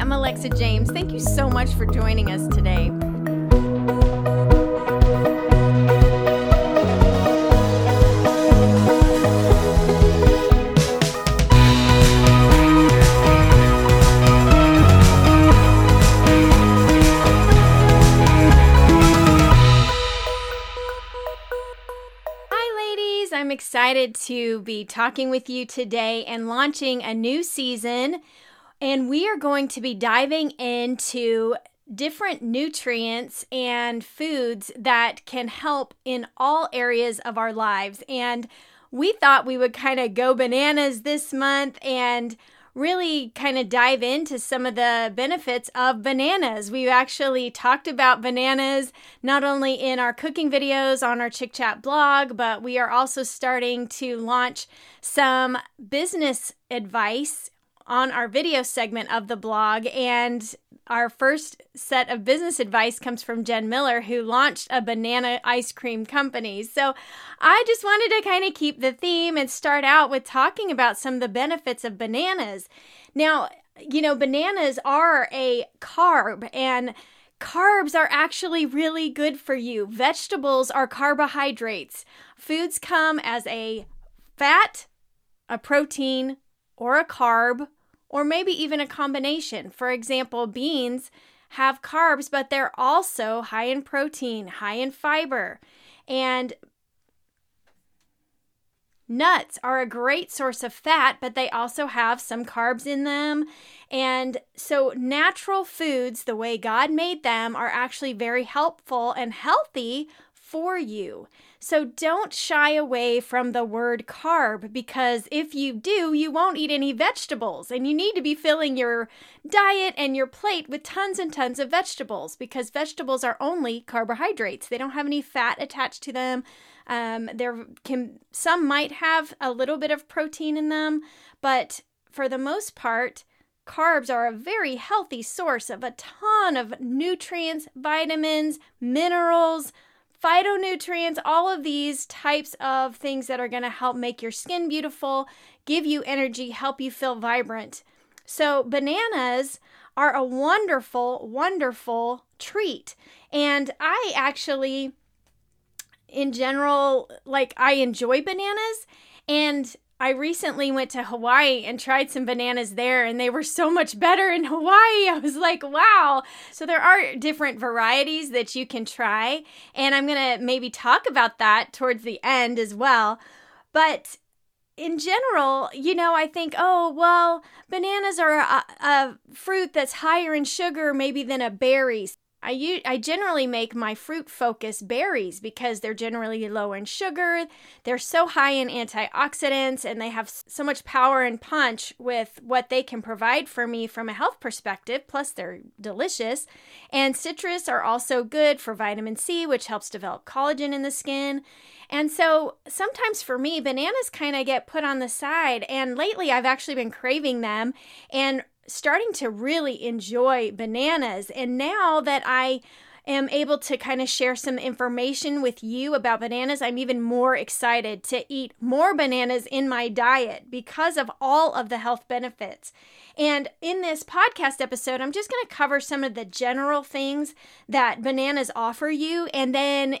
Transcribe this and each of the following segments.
I'm Alexa James. Thank you so much for joining us today. I'm excited to be talking with you today and launching a new season. And we are going to be diving into different nutrients and foods that can help in all areas of our lives. And we thought we would kind of go bananas this month and really kind of dive into some of the benefits of bananas. We've actually talked about bananas not only in our cooking videos on our Chick Chat blog, but we are also starting to launch some business advice on our video segment of the blog. And our first set of business advice comes from Jen Miller, who launched a banana ice cream company. So I just wanted to kind of keep the theme and start out with talking about some of the benefits of bananas. Now, you know, bananas are a carb and carbs are actually really good for you. Vegetables are carbohydrates. Foods come as a fat, a protein, or a carb or maybe even a combination. For example, beans have carbs, but they're also high in protein, high in fiber. And nuts are a great source of fat, but they also have some carbs in them. And so, natural foods, the way God made them, are actually very helpful and healthy for you. So don't shy away from the word carb because if you do, you won't eat any vegetables. And you need to be filling your diet and your plate with tons and tons of vegetables because vegetables are only carbohydrates. They don't have any fat attached to them. Um, there can some might have a little bit of protein in them, but for the most part, carbs are a very healthy source of a ton of nutrients, vitamins, minerals, phytonutrients, all of these types of things that are going to help make your skin beautiful, give you energy, help you feel vibrant. So, bananas are a wonderful, wonderful treat. And I actually, in general, like I enjoy bananas. And I recently went to Hawaii and tried some bananas there, and they were so much better in Hawaii. I was like, wow. So, there are different varieties that you can try, and I'm to maybe talk about that towards the end as well. But in general, you know, I think, oh, well, bananas are a, a fruit that's higher in sugar maybe than a berry. I, u- I generally make my fruit focus berries because they're generally low in sugar, they're so high in antioxidants, and they have so much power and punch with what they can provide for me from a health perspective. Plus, they're delicious. And citrus are also good for vitamin C, which helps develop collagen in the skin. And so sometimes for me, bananas kind of get put on the side. And lately, I've actually been craving them. And starting to really enjoy bananas. And now that I am able to kind of share some information with you about bananas, I'm even more excited to eat more bananas in my diet because of all of the health benefits. And in this podcast episode, I'm just going to cover some of the general things that bananas offer you. And then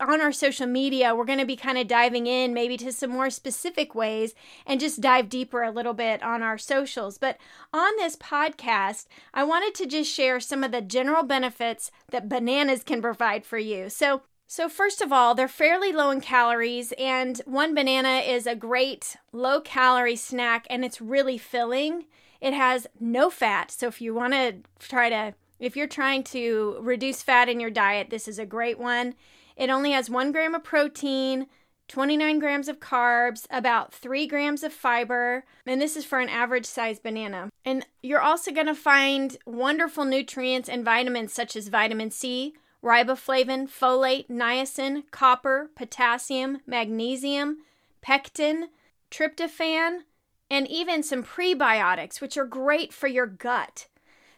on our social media, we're going to be kind of diving in maybe to some more specific ways and just dive deeper a little bit on our socials. But on this podcast, I wanted to just share some of the general benefits that bananas can provide for you. So, so, first of all, they're fairly low in calories, and one banana is a great low calorie snack and it's really filling. It has no fat. So if you want to try to, if you're trying to reduce fat in your diet, this is a great one. It only has one gram of protein, 29 grams of carbs, about 3 grams of fiber, and this is for an average size banana. And you're also going to find wonderful nutrients and vitamins such as vitamin C, riboflavin, folate, niacin, copper, potassium, magnesium, pectin, tryptophan, and even some prebiotics, which are great for your gut.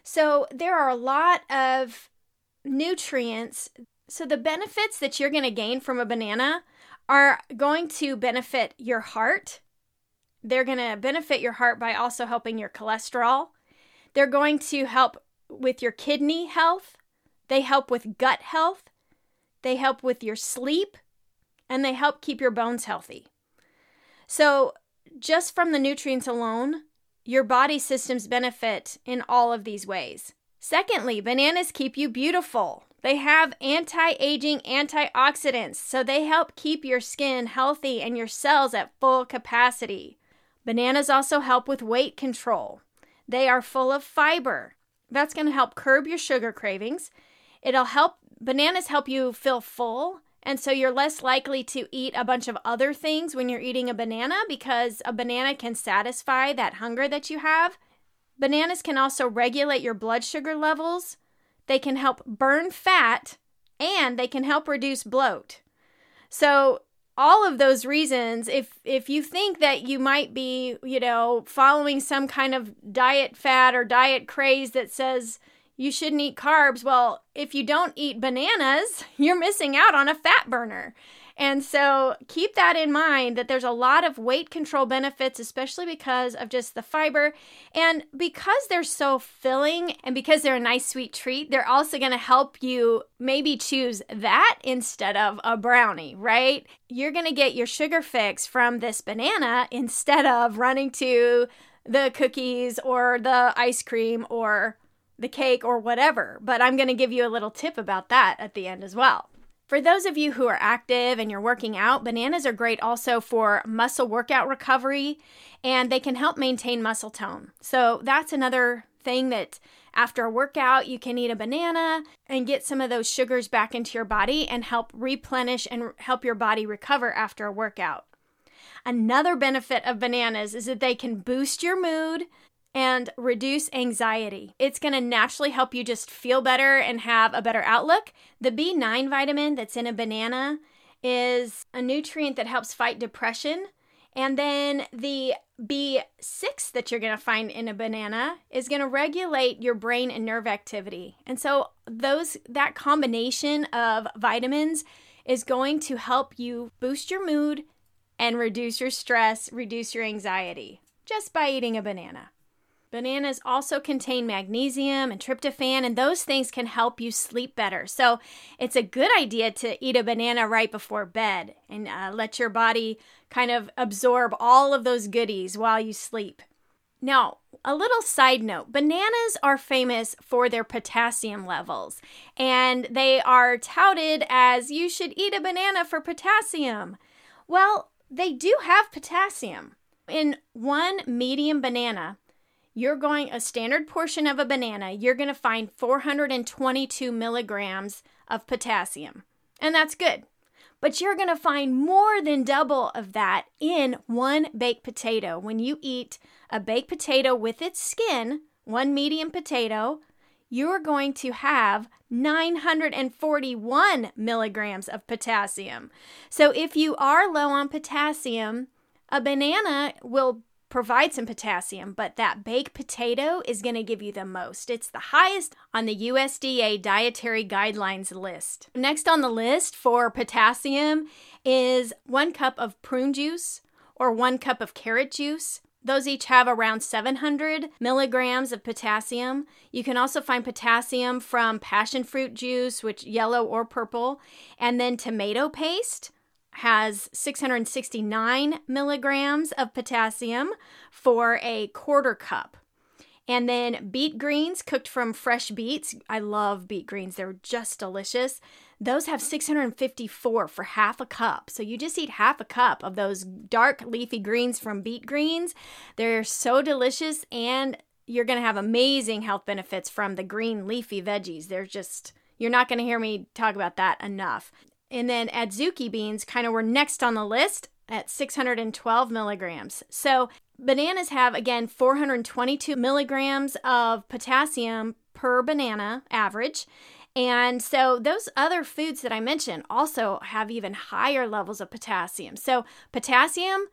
So there are a lot of nutrients. So the benefits that you're going to gain from a banana are going to benefit your heart. They're going to benefit your heart by also helping your cholesterol. They're going to help with your kidney health, they help with gut health, they help with your sleep, and they help keep your bones healthy. So, just from the nutrients alone, your body systems benefit in all of these ways. Secondly, bananas keep you beautiful. They have anti aging antioxidants, so they help keep your skin healthy and your cells at full capacity. Bananas also help with weight control. They are full of fiber. That's going to help curb your sugar cravings. It'll help, bananas help you feel full. And so you're less likely to eat a bunch of other things when you're eating a banana because a banana can satisfy that hunger that you have. Bananas can also regulate your blood sugar levels. They can help burn fat and they can help reduce bloat. So all of those reasons if if you think that you might be you know following some kind of diet fad or diet craze that says you shouldn't eat carbs well if you don't eat bananas you're missing out on a fat burner and so keep that in mind that there's a lot of weight control benefits, especially because of just the fiber. And because they're so filling and because they're a nice sweet treat, they're also going to help you maybe choose that instead of a brownie, right? You're going to get your sugar fix from this banana instead of running to the cookies or the ice cream or the cake or whatever. But I'm going to give you a little tip about that at the end as well. For those of you who are active and you're working out, bananas are great also for muscle workout recovery and they can help maintain muscle tone. So that's another thing that after a workout, you can eat a banana and get some of those sugars back into your body and help replenish and help your body recover after a workout. Another benefit of bananas is that they can boost your mood, and reduce anxiety. It's going to naturally help you just feel better and have a better outlook. The B9 vitamin that's in a banana is a nutrient that helps fight depression. And then the B6 that you're going to find in a banana is going to regulate your brain and nerve activity. And so those that combination of vitamins is going to help you boost your mood and reduce your stress, reduce your anxiety just by eating a banana. Bananas also contain magnesium and tryptophan, and those things can help you sleep better. So it's a good idea to eat a banana right before bed and uh, let your body kind of absorb all of those goodies while you sleep. Now, a little side note bananas are famous for their potassium levels, and they are touted as you should eat a banana for potassium. Well, they do have potassium. In one medium banana, you're going a standard portion of a banana, you're going to find 422 milligrams of potassium. And that's good. But you're going to find more than double of that in one baked potato. When you eat a baked potato with its skin, one medium potato, you're going to have 941 milligrams of potassium. So if you are low on potassium, a banana will provide some potassium, but that baked potato is going to give you the most. It's the highest on the USDA dietary guidelines list. Next on the list for potassium is one cup of prune juice or one cup of carrot juice. Those each have around 700 milligrams of potassium. You can also find potassium from passion fruit juice, which yellow or purple, and then tomato paste has 669 milligrams of potassium for a quarter cup. And then beet greens cooked from fresh beets. I love beet greens, they're just delicious. Those have 654 for half a cup. So you just eat half a cup of those dark leafy greens from beet greens. They're so delicious and you're going to have amazing health benefits from the green leafy veggies. They're just you're not going to hear me talk about that enough. And then adzuki beans kind of were next on the list at 612 milligrams. So bananas have, again, 422 milligrams of potassium per banana average. And so those other foods that I mentioned also have even higher levels of potassium. So potassium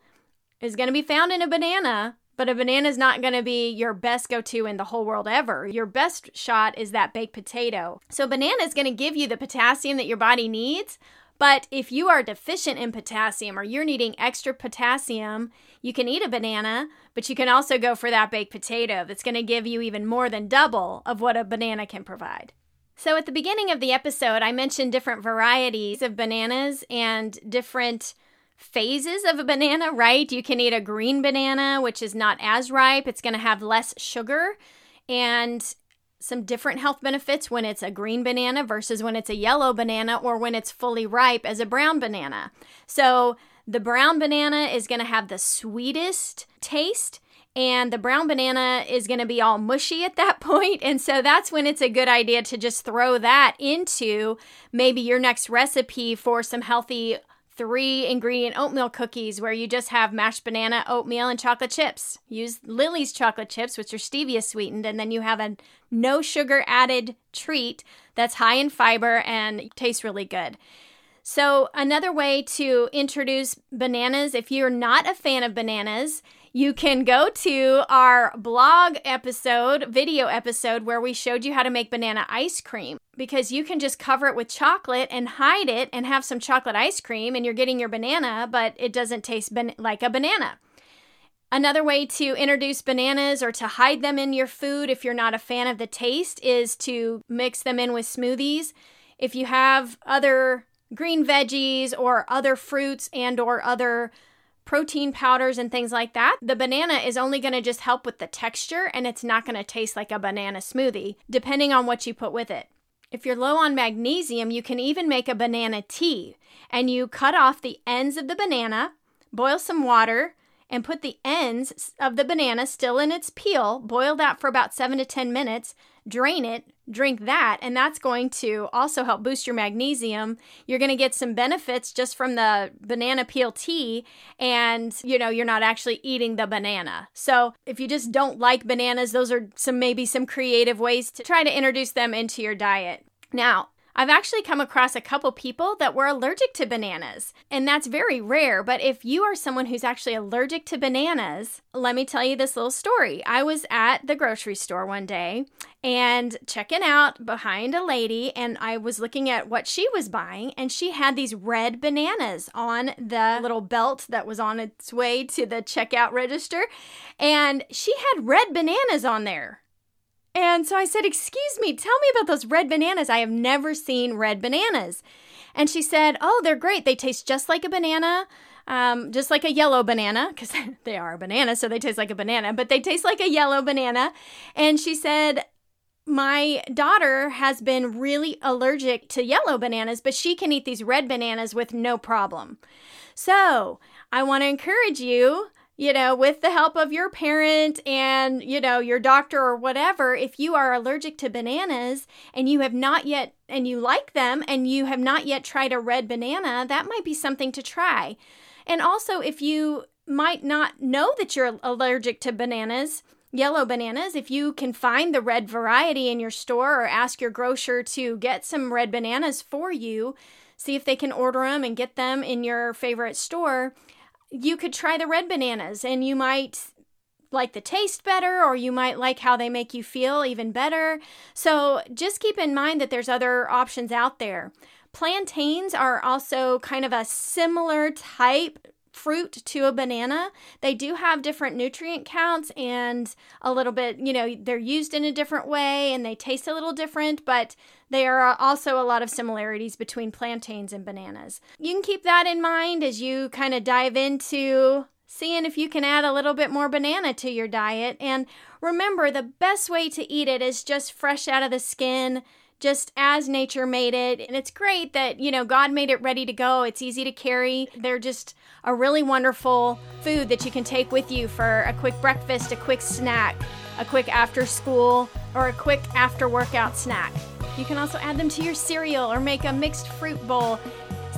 is going to be found in a banana, but a banana is not going to be your best go to in the whole world ever. Your best shot is that baked potato. So, banana is going to give you the potassium that your body needs, But if you are deficient in potassium or you're needing extra potassium, you can eat a banana, but you can also go for that baked potato that's going to give you even more than double of what a banana can provide. So, at the beginning of the episode, I mentioned different varieties of bananas and different phases of a banana, right? You can eat a green banana, which is not as ripe, it's going to have less sugar and some different health benefits when it's a green banana versus when it's a yellow banana or when it's fully ripe as a brown banana. So, the brown banana is going to have the sweetest taste and the brown banana is going to be all mushy at that point. And so that's when it's a good idea to just throw that into maybe your next recipe for some healthy three ingredient oatmeal cookies where you just have mashed banana, oatmeal, and chocolate chips. Use Lily's chocolate chips, which are stevia sweetened, and then you have a no sugar added treat that's high in fiber and tastes really good. So, another way to introduce bananas, if you're not a fan of bananas, you can go to our blog episode, video episode, where we showed you how to make banana ice cream because you can just cover it with chocolate and hide it and have some chocolate ice cream and you're getting your banana, but it doesn't taste ban- like a banana. Another way to introduce bananas or to hide them in your food if you're not a fan of the taste is to mix them in with smoothies. If you have other green veggies or other fruits and or other protein powders and things like that, the banana is only going to just help with the texture and it's not going to taste like a banana smoothie, depending on what you put with it. If you're low on magnesium, you can even make a banana tea and you cut off the ends of the banana, boil some water, and put the ends of the banana still in its peel, boil that for about seven to 10 minutes, drain it, drink that, and that's going to also help boost your magnesium. You're going to get some benefits just from the banana peel tea, and you know, you're not actually eating the banana. So, if you just don't like bananas, those are some maybe some creative ways to try to introduce them into your diet. Now, I've actually come across a couple people that were allergic to bananas, and that's very rare. But if you are someone who's actually allergic to bananas, let me tell you this little story. I was at the grocery store one day and checking out behind a lady, and I was looking at what she was buying, and she had these red bananas on the little belt that was on its way to the checkout register, and she had red bananas on there. And so I said, Excuse me, tell me about those red bananas. I have never seen red bananas. And she said, Oh, they're great. They taste just like a banana, um, just like a yellow banana, because they are a banana, so they taste like a banana, but they taste like a yellow banana. And she said, my daughter has been really allergic to yellow bananas, but she can eat these red bananas with no problem. So, I want to encourage you you know, with the help of your parent and, you know, your doctor or whatever, if you are allergic to bananas and you have not yet, and you like them and you have not yet tried a red banana, that might be something to try. And also, if you might not know that you're allergic to bananas, yellow bananas, if you can find the red variety in your store or ask your grocer to get some red bananas for you, see if they can order them and get them in your favorite store you could try the red bananas and you might like the taste better or you might like how they make you feel even better. So just keep in mind that there's other options out there. Plantains are also kind of a similar type fruit to a banana. They do have different nutrient counts and a little bit, you know, they're used in a different way and they taste a little different, but there are also a lot of similarities between plantains and bananas. You can keep that in mind as you kind of dive into seeing if you can add a little bit more banana to your diet. And remember, the best way to eat it is just fresh out of the skin just as nature made it. And it's great that, you know, God made it ready to go. It's easy to carry. They're just a really wonderful food that you can take with you for a quick breakfast, a quick snack, a quick after school, or a quick after workout snack. You can also add them to your cereal or make a mixed fruit bowl.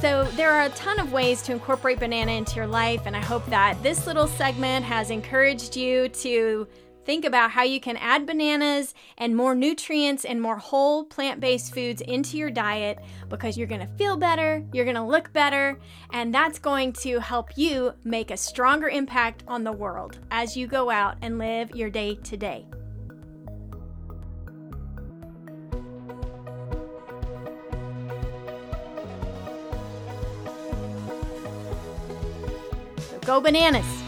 So, there are a ton of ways to incorporate banana into your life, and I hope that this little segment has encouraged you to Think about how you can add bananas and more nutrients and more whole plant based foods into your diet because you're to feel better, you're to look better, and that's going to help you make a stronger impact on the world as you go out and live your day to day. Go bananas.